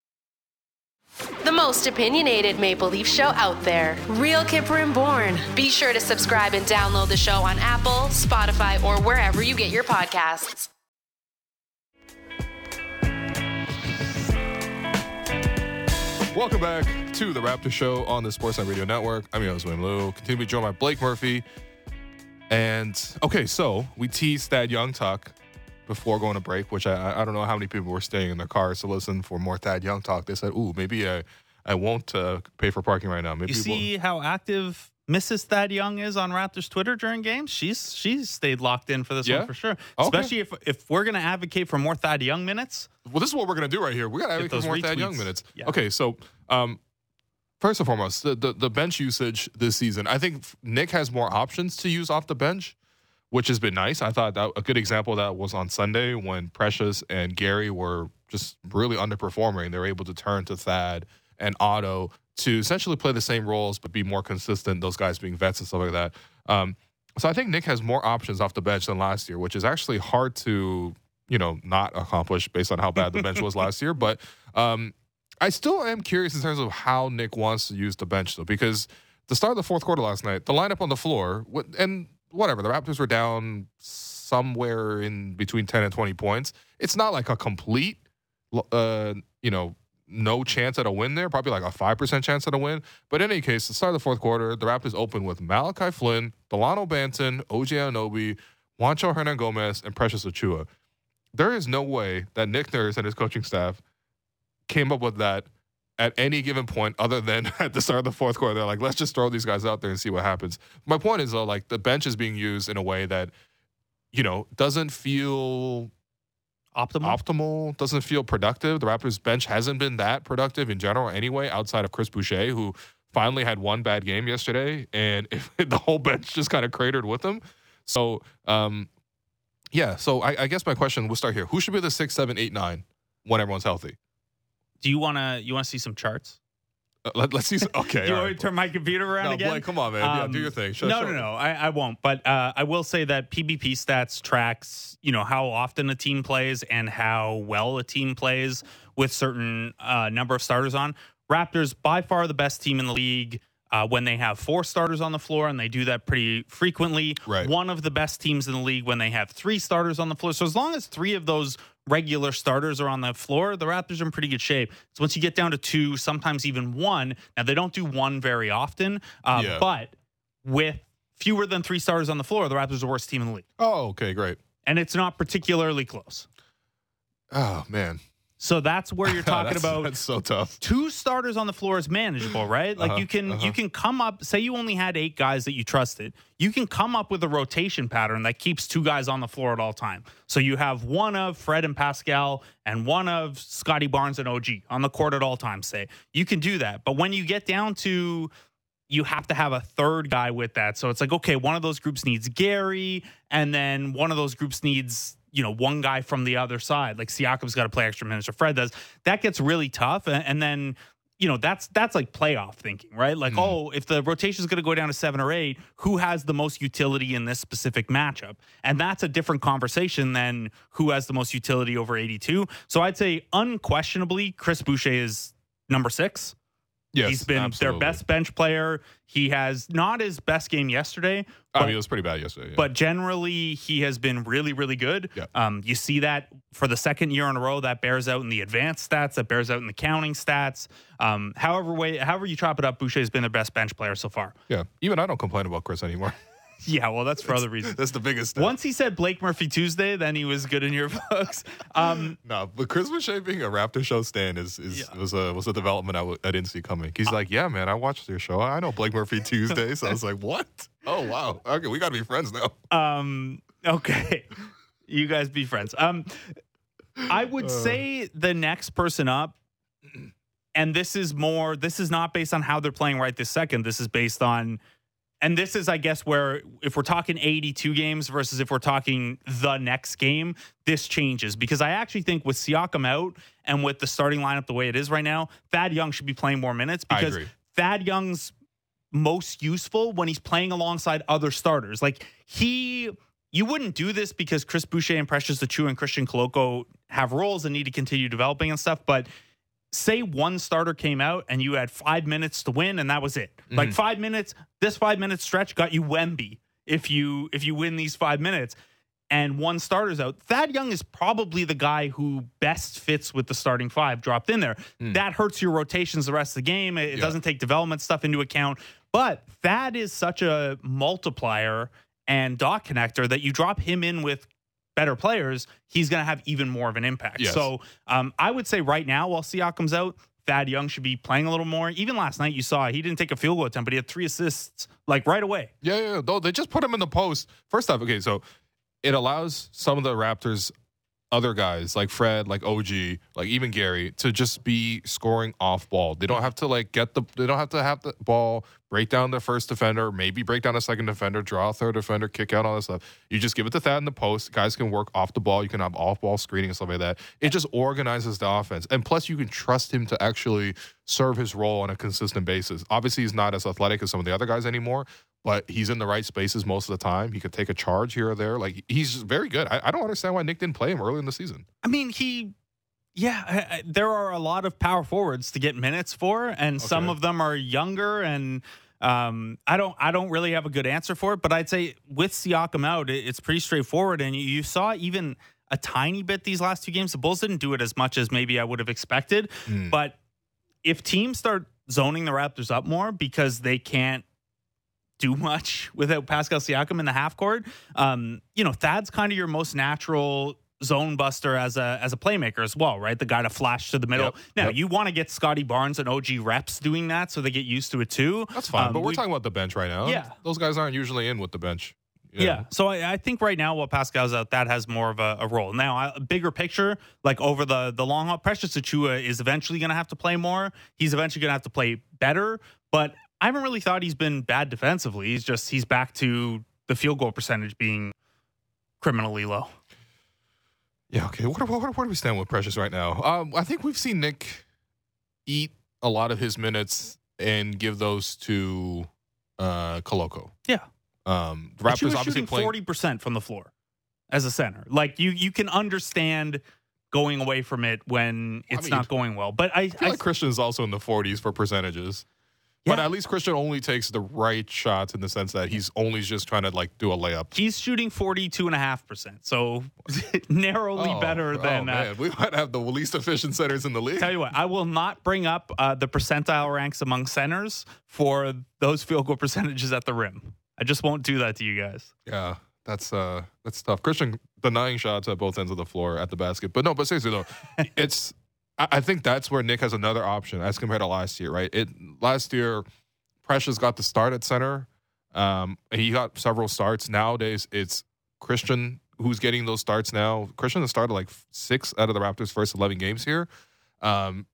The most opinionated Maple Leaf show out there. Real Kyper and Bourne. Be sure to subscribe and download the show on Apple, Spotify, or wherever you get your podcasts. Welcome back to the Raptor Show on the Sportsnet Radio Network. I'm your host, William Lou. Continue to be joined by Blake Murphy. And okay, so we teased Thad Young talk before going to break, which I I don't know how many people were staying in their cars to listen for more Thad Young talk. They said, "Ooh, maybe I I won't uh, pay for parking right now." Maybe You see how active Mrs. Thad Young is on Raptors Twitter during games? She's she's stayed locked in for this Yeah? one for sure. Okay. Especially if if we're gonna advocate for more Thad Young minutes. Well, this is what we're gonna do right here. We gotta advocate for more Thad. Young minutes. Yeah. Okay, so um, first and foremost, the, the the bench usage this season. I think Nick has more options to use off the bench, which has been nice. I thought that a good example of that was on Sunday when Precious and Gary were just really underperforming. They were able to turn to Thad and Otto to essentially play the same roles but be more consistent. Those guys being vets and stuff like that. Um, so I think Nick has more options off the bench than last year, which is actually hard to you know not accomplish based on how bad the bench was [LAUGHS] last year. But um, I still am curious in terms of how Nick wants to use the bench though, because the start of the fourth quarter last night, the lineup on the floor, and whatever, the Raptors were down somewhere in between ten and twenty points. It's not like a complete, uh, you know. No chance at a win there, probably like a 5% chance at a win. But in any case, the start of the fourth quarter, the Raptors open with Malachi Flynn, Dalano Banton, OG Anunoby, Juancho Hernangomez, and Precious Achiuwa. There is no way that Nick Nurse and his coaching staff came up with that at any given point other than [LAUGHS] at the start of the fourth quarter. They're like, let's just throw these guys out there and see what happens. My point is, though, like the bench is being used in a way that, you know, doesn't feel Optimal. optimal, doesn't feel productive. The Raptors bench hasn't been that productive in general anyway, outside of Chris Boucher, who finally had one bad game yesterday, and [LAUGHS] the whole bench just kind of cratered with him. So, um, yeah. So I, I guess my question, we'll start here. Who should be the six, seven, eight, nine when everyone's healthy? Do you wanna you wanna see some charts? Uh, let, us see. Some, okay. Do you want me right. to turn my computer around No, again? Blake, come on, man. yeah, Um, do your thing. Show- no, show- no, no. I, I won't. But uh, I will say that PBP stats tracks, you know, how often a team plays and how well a team plays with certain uh, number of starters on. Raptors by far the best team in the league. Uh, when they have four starters on the floor, and they do that pretty frequently. Right. One of the best teams in the league when they have three starters on the floor. So as long as three of those regular starters are on the floor, the Raptors are in pretty good shape. So once you get down to two, sometimes even one. Now they don't do one very often, uh, Yeah. but with fewer than three starters on the floor, the Raptors are the worst team in the league. Oh, okay, great. And it's not particularly close. Oh man, So that's where you're [LAUGHS] talking That's- about That's so tough. two starters on the floor is manageable, right? Like Uh-huh, you can uh-huh. you can come up say you only had 8 guys that you trusted. You can come up with a rotation pattern that keeps two guys on the floor at all time. So you have one of Fred and Pascal and one of Scottie Barnes and OG on the court at all times say. You can do that. But when you get down to you have to have a third guy with that. So it's like, okay, one of those groups needs Gary, and then one of those groups needs, you know, one guy from the other side. Like Siakam's got to play extra minutes, or Fred does. That gets really tough. And, and then, you know, that's that's like playoff thinking, right? Like, mm-hmm. oh, if the rotation is going to go down to seven or eight, who has the most utility in this specific matchup? And that's a different conversation than who has the most utility over 82. So I'd say unquestionably, Chris Boucher is number six. Yes, He's been absolutely. their best bench player. He has not his best game yesterday, I but, mean, it was pretty bad yesterday. yeah. but generally he has been really, really good. Yeah. Um, you see that for the second year in a row. That bears out in the advanced stats. That bears out in the counting stats. Um, however way, however you chop it up, Boucher has been their best bench player so far. yeah, even I don't complain about Chris anymore. [LAUGHS] Yeah, well, that's for other reasons. That's the biggest. Thing. Once he said Blake Murphy Tuesday, then he was good in your [LAUGHS] books. Um, No, but Chris Boucher being a Raptor show stand is, is Yeah. was a was a development I, w- I didn't see coming. He's like, yeah, man, I watched your show. I know Blake Murphy Tuesday. So I was like, what? Oh wow, okay, we got to be friends now. Um. Okay. You guys be friends. Um. I would Uh. say the next person up, and this is more. This is not based on how they're playing right this second. This is based on, and this is, I guess, where if we're talking 82 games versus if we're talking the next game, this changes because I actually think with Siakam out and with the starting lineup the way it is right now, Thad Young should be playing more minutes because. Thad Young's most useful when he's playing alongside other starters. Like he, you wouldn't do this because Chris Boucher and Precious Achiuwa and Christian Koloko have roles and need to continue developing and stuff. But say one starter came out and you had five minutes to win and that was it. Mm-hmm. Like five minutes, this five minute stretch got you Wemby if you if you win these five minutes. And one starter's out. Thad Young is probably the guy who best fits with the starting five dropped in there. Hmm. That hurts your rotations the rest of the game. It, it Yeah. doesn't take development stuff into account. But Thad is such a multiplier and dot connector that you drop him in with better players, he's going to have even more of an impact. Yes. So um, I would say right now, while Siakam's out, Thad Young should be playing a little more. Even last night, you saw he didn't take a field goal attempt, but he had three assists like right away. Yeah, yeah. yeah. Though they just put him in the post. First off, okay, so it allows some of the Raptors other guys like Fred, like OG, like even Gary to just be scoring off ball. They don't have to like get the they don't have to have the ball, break down the first defender, maybe break down a second defender, draw a third defender, kick out all this stuff. You just give it to Thad in the post. Guys can work off the ball. You can have off ball screening and stuff like that. It just organizes the offense. And plus you can trust him to actually serve his role on a consistent basis. Obviously he's not as athletic as some of the other guys anymore, but he's in the right spaces most of the time. He could take a charge here or there. Like he's very good. I, I don't understand why Nick didn't play him early in the season. I mean, he, yeah, I, I, there are a lot of power forwards to get minutes for, and some of them are younger. And um, I don't, I don't really have a good answer for it. But I'd say with Siakam out, it, it's pretty straightforward. And you, you saw even a tiny bit these last two games. The Bulls didn't do it as much as maybe I would have expected. Hmm. But if teams start zoning the Raptors up more because they can't do much [LAUGHS] without Pascal Siakam in the half court. Um, you know, Thad's kind of your most natural zone buster as a as a playmaker as well, right? The guy to flash to the middle. Yep, Now yep. you want to get Scottie Barnes and OG reps doing that so they get used to it too. That's fine. Um, but we're we- talking about the bench right now. Yeah. Those guys aren't usually in with the bench. Yeah. So I, I think right now, while Pascal's out, that has more of a, a role. Now, I- a bigger picture, like over the the long haul, Precious Achiuwa is eventually going to have to play more. He's eventually going to have to play better. But I haven't really thought he's been bad defensively. He's just he's back to the field goal percentage being criminally low. Yeah. Okay. What, what, where do we stand with Precious right now? Um, I think we've seen Nick eat a lot of his minutes and give those to uh Koloko. Yeah. Um, the Raptors obviously playing. forty percent from the floor as a center. Like you, you can understand going away from it when I it's mean, not going well. But I, I feel I like Christian is also in the 40s for percentages. But at least Christian only takes the right shots in the sense that he's only just trying to like do a layup. He's shooting 42.5%. So [LAUGHS] narrowly Oh, better oh, than. uh, we might have the least efficient centers in the league. tell you what, I will not bring up uh, the percentile ranks among centers for those field goal percentages at the rim. I just won't do that to you guys. Yeah, that's uh that's tough. Christian denying shots at both ends of the floor at the basket, but no, but seriously though, [LAUGHS] it's I, I think that's where Nick has another option as compared to last year, right? It last year, Precious got the start at center. Um, he got several starts. Nowadays, it's Christian who's getting those starts now. Christian has started like six out of the Raptors' first eleven games here. Um,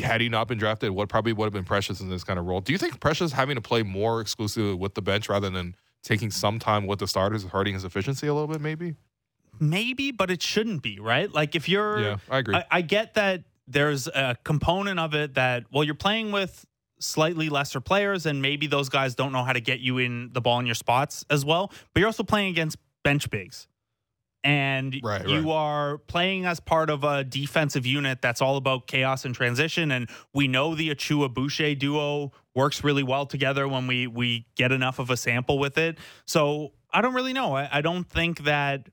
had he not been drafted, what probably would have been Precious in this kind of role. Do you think Precious having to play more exclusively with the bench rather than taking some time with the starters is hurting his efficiency a little bit? Maybe. Maybe, but it shouldn't be, right? Like if you're. Yeah, I agree. I, I get that there's a component of it that, well, you're playing with slightly lesser players, and maybe those guys don't know how to get you in the ball in your spots as well. But you're also playing against bench bigs. And Right, you right. are playing as part of a defensive unit that's all about chaos and transition. And we know the Achiuwa Boucher duo works really well together when we we get enough of a sample with it. So I don't really know. I, I don't think that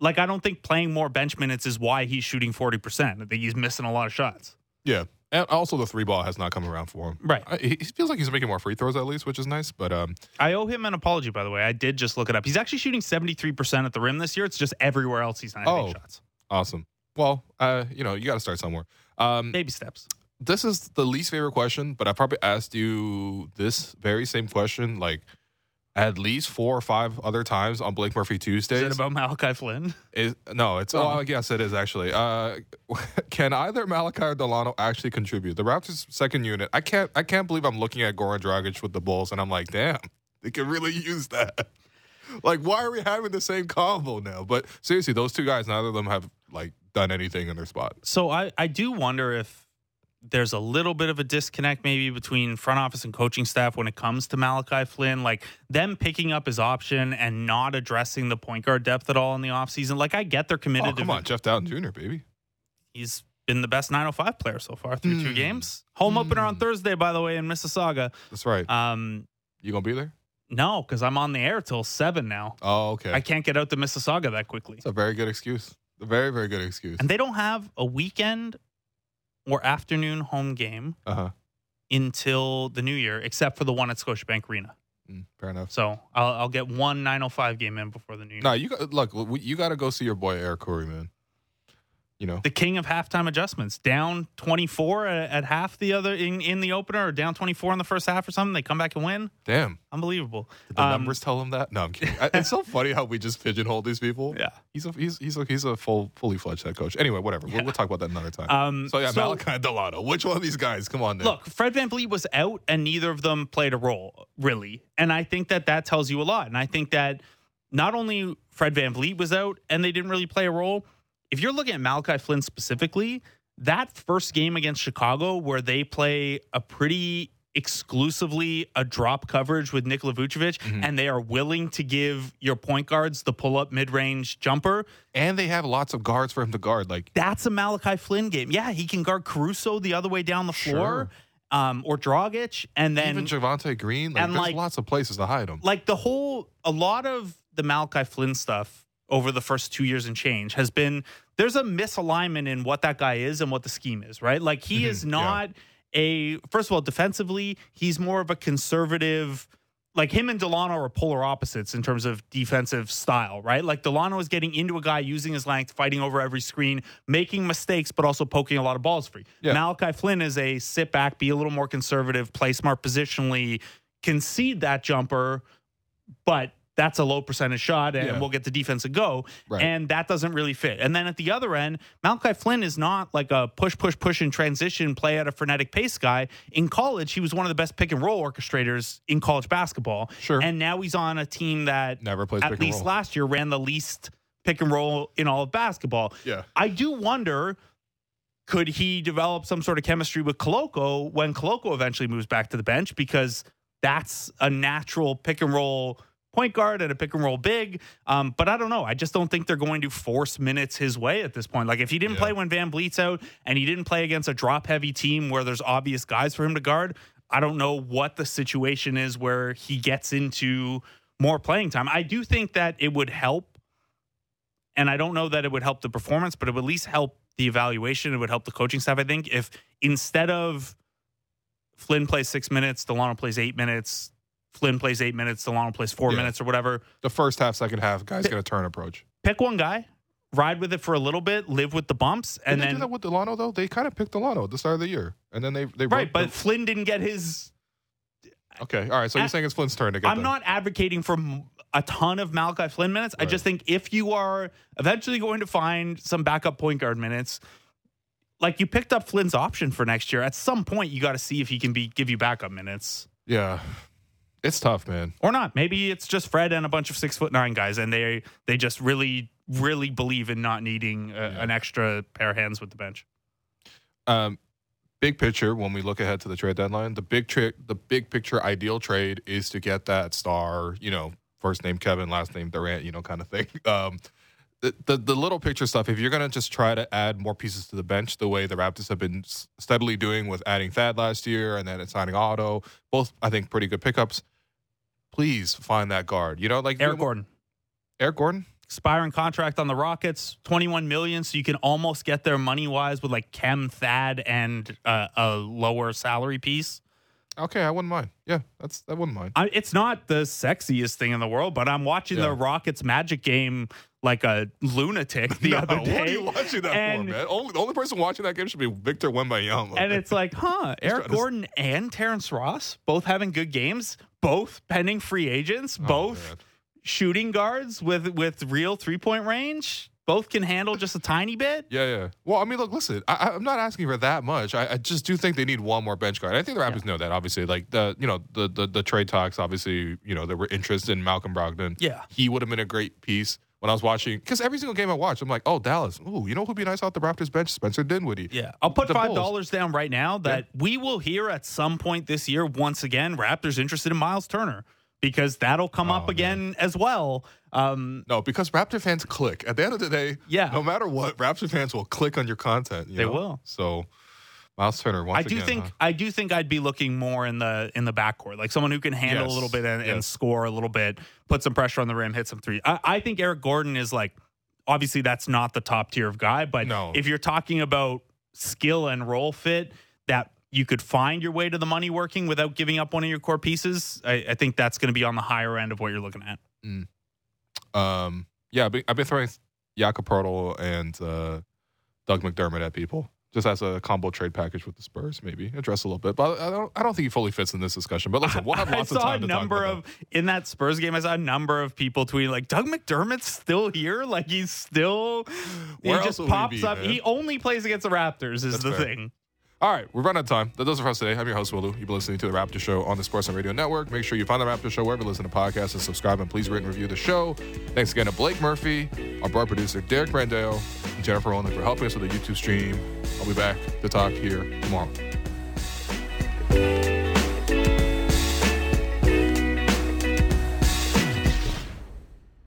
like I don't think playing more bench minutes is why he's shooting forty percent. I think he's missing a lot of shots. yeah, and also the three ball has not come around for him. Right. I, he feels like he's making more free throws at least, which is nice. But um, I owe him an apology, by the way. I did just look it up. He's actually shooting seventy three percent at the rim this year. It's just everywhere else he's not Oh. hitting shots. awesome. Well, uh, you know, you got to start somewhere. Um, Baby steps. this is the least favorite question, but I probably asked you this very same question like at least four or five other times on Blake Murphy Tuesdays. Is it about Malachi Flynn? Is- no, it's oh, Oh. I guess it is actually. Uh, [LAUGHS] can either Malachi or Dalano actually contribute? The Raptors' second unit. I can't. I can't believe I'm looking at Goran Dragic with the Bulls, and I'm like, damn, they could really use that. [LAUGHS] like, why are we having the same combo now? But seriously, those two guys, neither of them have like done anything in their spot. So I, I do wonder if there's a little bit of a disconnect maybe between front office and coaching staff when it comes to Malachi Flynn. Like them picking up his option and not addressing the point guard depth at all in the offseason. Like I get they're committed Oh, come to on, Jeff Dowtin Jr., baby. he's been the best 905 player so far through two Hmm. games. Home opener on Thursday, by the way, in Mississauga. That's right. Um, you gonna be there? no, because I'm on the air till seven now. Oh, okay. I can't get out to Mississauga that quickly. It's a very good excuse. A very, very good excuse. And they don't have a weekend or afternoon home game Uh huh. until the new year, except for the one at Scotiabank Arena. Mm, fair enough. So I'll, I'll get one 905 game in before the new year. No, you got look. You got to go see your boy Eric Khoury, man. You know, the king of halftime adjustments. Down 24 at, at half the other in, in the opener, or down 24 in the first half or something. They come back and win. damn. Unbelievable. Did the Um, numbers tell him that? No, I'm kidding. It's so [LAUGHS] funny how we just pigeonhole these people. Yeah. he's a he's he's a, he's a full fully fledged head coach. Anyway, whatever. We'll, we'll talk about that another time. Um, so yeah, so- Malachi Dalano. Which one of these guys? Come on, now. Look, Fred VanVleet was out, and neither of them played a role, really. And I think that that tells you a lot. And I think that not only Fred VanVleet was out and they didn't really play a role, if you're looking at Malachi Flynn specifically, that first game against Chicago, where they play a pretty exclusively a drop coverage with Nikola Vucevic, and they are willing to give your point guards the pull up mid range jumper, and they have lots of guards for him to guard. Like that's a Malachi Flynn game. Yeah, he can guard Caruso the other way down the floor, um, or Dragic, and then even Javonte Green. Like, and, there's like- lots of places to hide him. like the whole a lot of the Malachi Flynn stuff over the first two years and change has been there's a misalignment in what that guy is and what the scheme is, right? Like he mm-hmm. is yeah. not a first of all defensively, he's more of a conservative. Like him and Dalano are polar opposites in terms of defensive style, right? Like Dalano is getting into a guy using his length, fighting over every screen, making mistakes, but also poking a lot of balls free. Yeah. Malachi Flynn is a sit back, be a little more conservative, play smart positionally, concede that jumper, but that's a low percentage shot and Yeah. we'll get the defense to go. Right. And that doesn't really fit. And then at the other end, Malachi Flynn is not like a push, push, push in transition, play at a frenetic pace guy. In college, he was one of the best pick and roll orchestrators in college basketball. Sure. And now he's on a team that Never plays at pick and least roll. last year ran the least pick and roll in all of basketball. Yeah. I do wonder could he develop some sort of chemistry with Koloko when Koloko eventually moves back to the bench because that's a natural pick and roll point guard and a pick and roll big. Um, but I don't know. I just don't think they're going to force minutes his way at this point. Like if he didn't Yeah. play when VanVleet's out and he didn't play against a drop heavy team where there's obvious guys for him to guard, I don't know what the situation is where he gets into more playing time. I do think that it would help and I don't know that it would help the performance, but it would at least help the evaluation. It would help the coaching staff. I think if instead of Flynn plays six minutes, Dalano plays eight minutes, Flynn plays eight minutes, Dalano plays four Yeah. minutes or whatever, The first half, second half, guys get a turn approach. pick one guy, ride with it for a little bit, live with the bumps, And and they do that with Dalano though. They kind of picked Dalano at the start of the year, and then they they right. But the- Flynn didn't get his. okay, all right. So you're saying it's Flynn's turn to get. I'm them. not advocating for a ton of Malachi Flynn minutes. I just think if you are eventually going to find some backup point guard minutes, like you picked up Flynn's option for next year, at some point you got to see if he can be give you backup minutes Yeah, it's tough, man. or not. Maybe it's just Fred and a bunch of six foot nine guys, and they they just really really believe in not needing a, an extra pair of hands with the bench. Um, big picture, when we look ahead to the trade deadline, the big trick, the big picture ideal trade is to get that star, you know, first name Kevin, last name Durant, you know, kind of thing. [LAUGHS] Um, the, the the little picture stuff. If you're gonna just try to add more pieces to the bench, the way the Raptors have been steadily doing with adding Thad last year and then signing Otto, both I think pretty good pickups. Please find that guard. You know, like Eric Gordon. Eric Gordon. expiring contract on the Rockets, 21 million, so you can almost get there money wise with like Khem Thad and uh, a lower salary piece. Okay, I wouldn't mind. Yeah, that's I wouldn't mind. I, it's not the sexiest thing in the world, but I'm watching Yeah. the Rockets Magic game like a lunatic the [LAUGHS] other day. What are you watching that and, for, man? Only, the only person watching that game should be Victor Wembanyama. [LAUGHS] And it's like, huh, [LAUGHS] Eric trying to- Gordon and Terrence Ross both having good games, both pending free agents, Oh, both man. shooting guards with with real three point range. Both can handle just a tiny bit. Yeah, yeah. Well, I mean, look, listen. I, I'm not asking for that much. I, I just do think they need one more bench guard. I think the Raptors know that. Obviously, like the you know the, the the trade talks. Obviously, you know there were interest in Malcolm Brogdon. Yeah. he would have been a great piece when I was watching. Because every single game I watched, I'm like, oh Dallas. Ooh, you know who'd be nice off the Raptors bench? Spencer Dinwiddie. Yeah, I'll put The five dollars down right now that we will hear at some point this year. Once again, Raptors interested in Myles Turner because that'll come Oh, up again as well. Um, No, because Raptor fans click. At the end of the day, Yeah. no matter what, Raptor fans will click on your content. you They know? will. So, Myles Turner. I do again, think huh? I do think I'd be looking more in the in the backcourt, like someone who can handle Yes, a little bit and, and score a little bit, put some pressure on the rim, hit some three. I, I think Eric Gordon is like obviously that's not the top tier of guy, but No. if you're talking about skill and role fit, that you could find your way to the money working without giving up one of your core pieces, I, I think that's going to be on the higher end of what you're looking at. Um, yeah, I've been, I've been throwing Jakob Poeltl and uh, Doug McDermott at people just as a combo trade package with the Spurs, maybe address a little bit. But I don't, I don't think he fully fits in this discussion. But listen, we'll have [LAUGHS] I lots of saw a time to talk number of in that Spurs game. I saw a number of people tweeting like Doug McDermott's still here, like he's still. he just else would we pops be, up. man? He only plays against the Raptors. Is That's the fair. thing. All right, we're running out of time. That does it for us today. I'm your host, Willu. You've been listening to The Raptor Show on the Sportsnet Radio Network. Make sure you find The Raptor Show wherever you listen to podcasts and subscribe and please rate and review the show. Thanks again to Blake Murphy, our broad producer, Derek Brandale, and Jennifer Olnick for helping us with the YouTube stream. I'll be back to talk here tomorrow.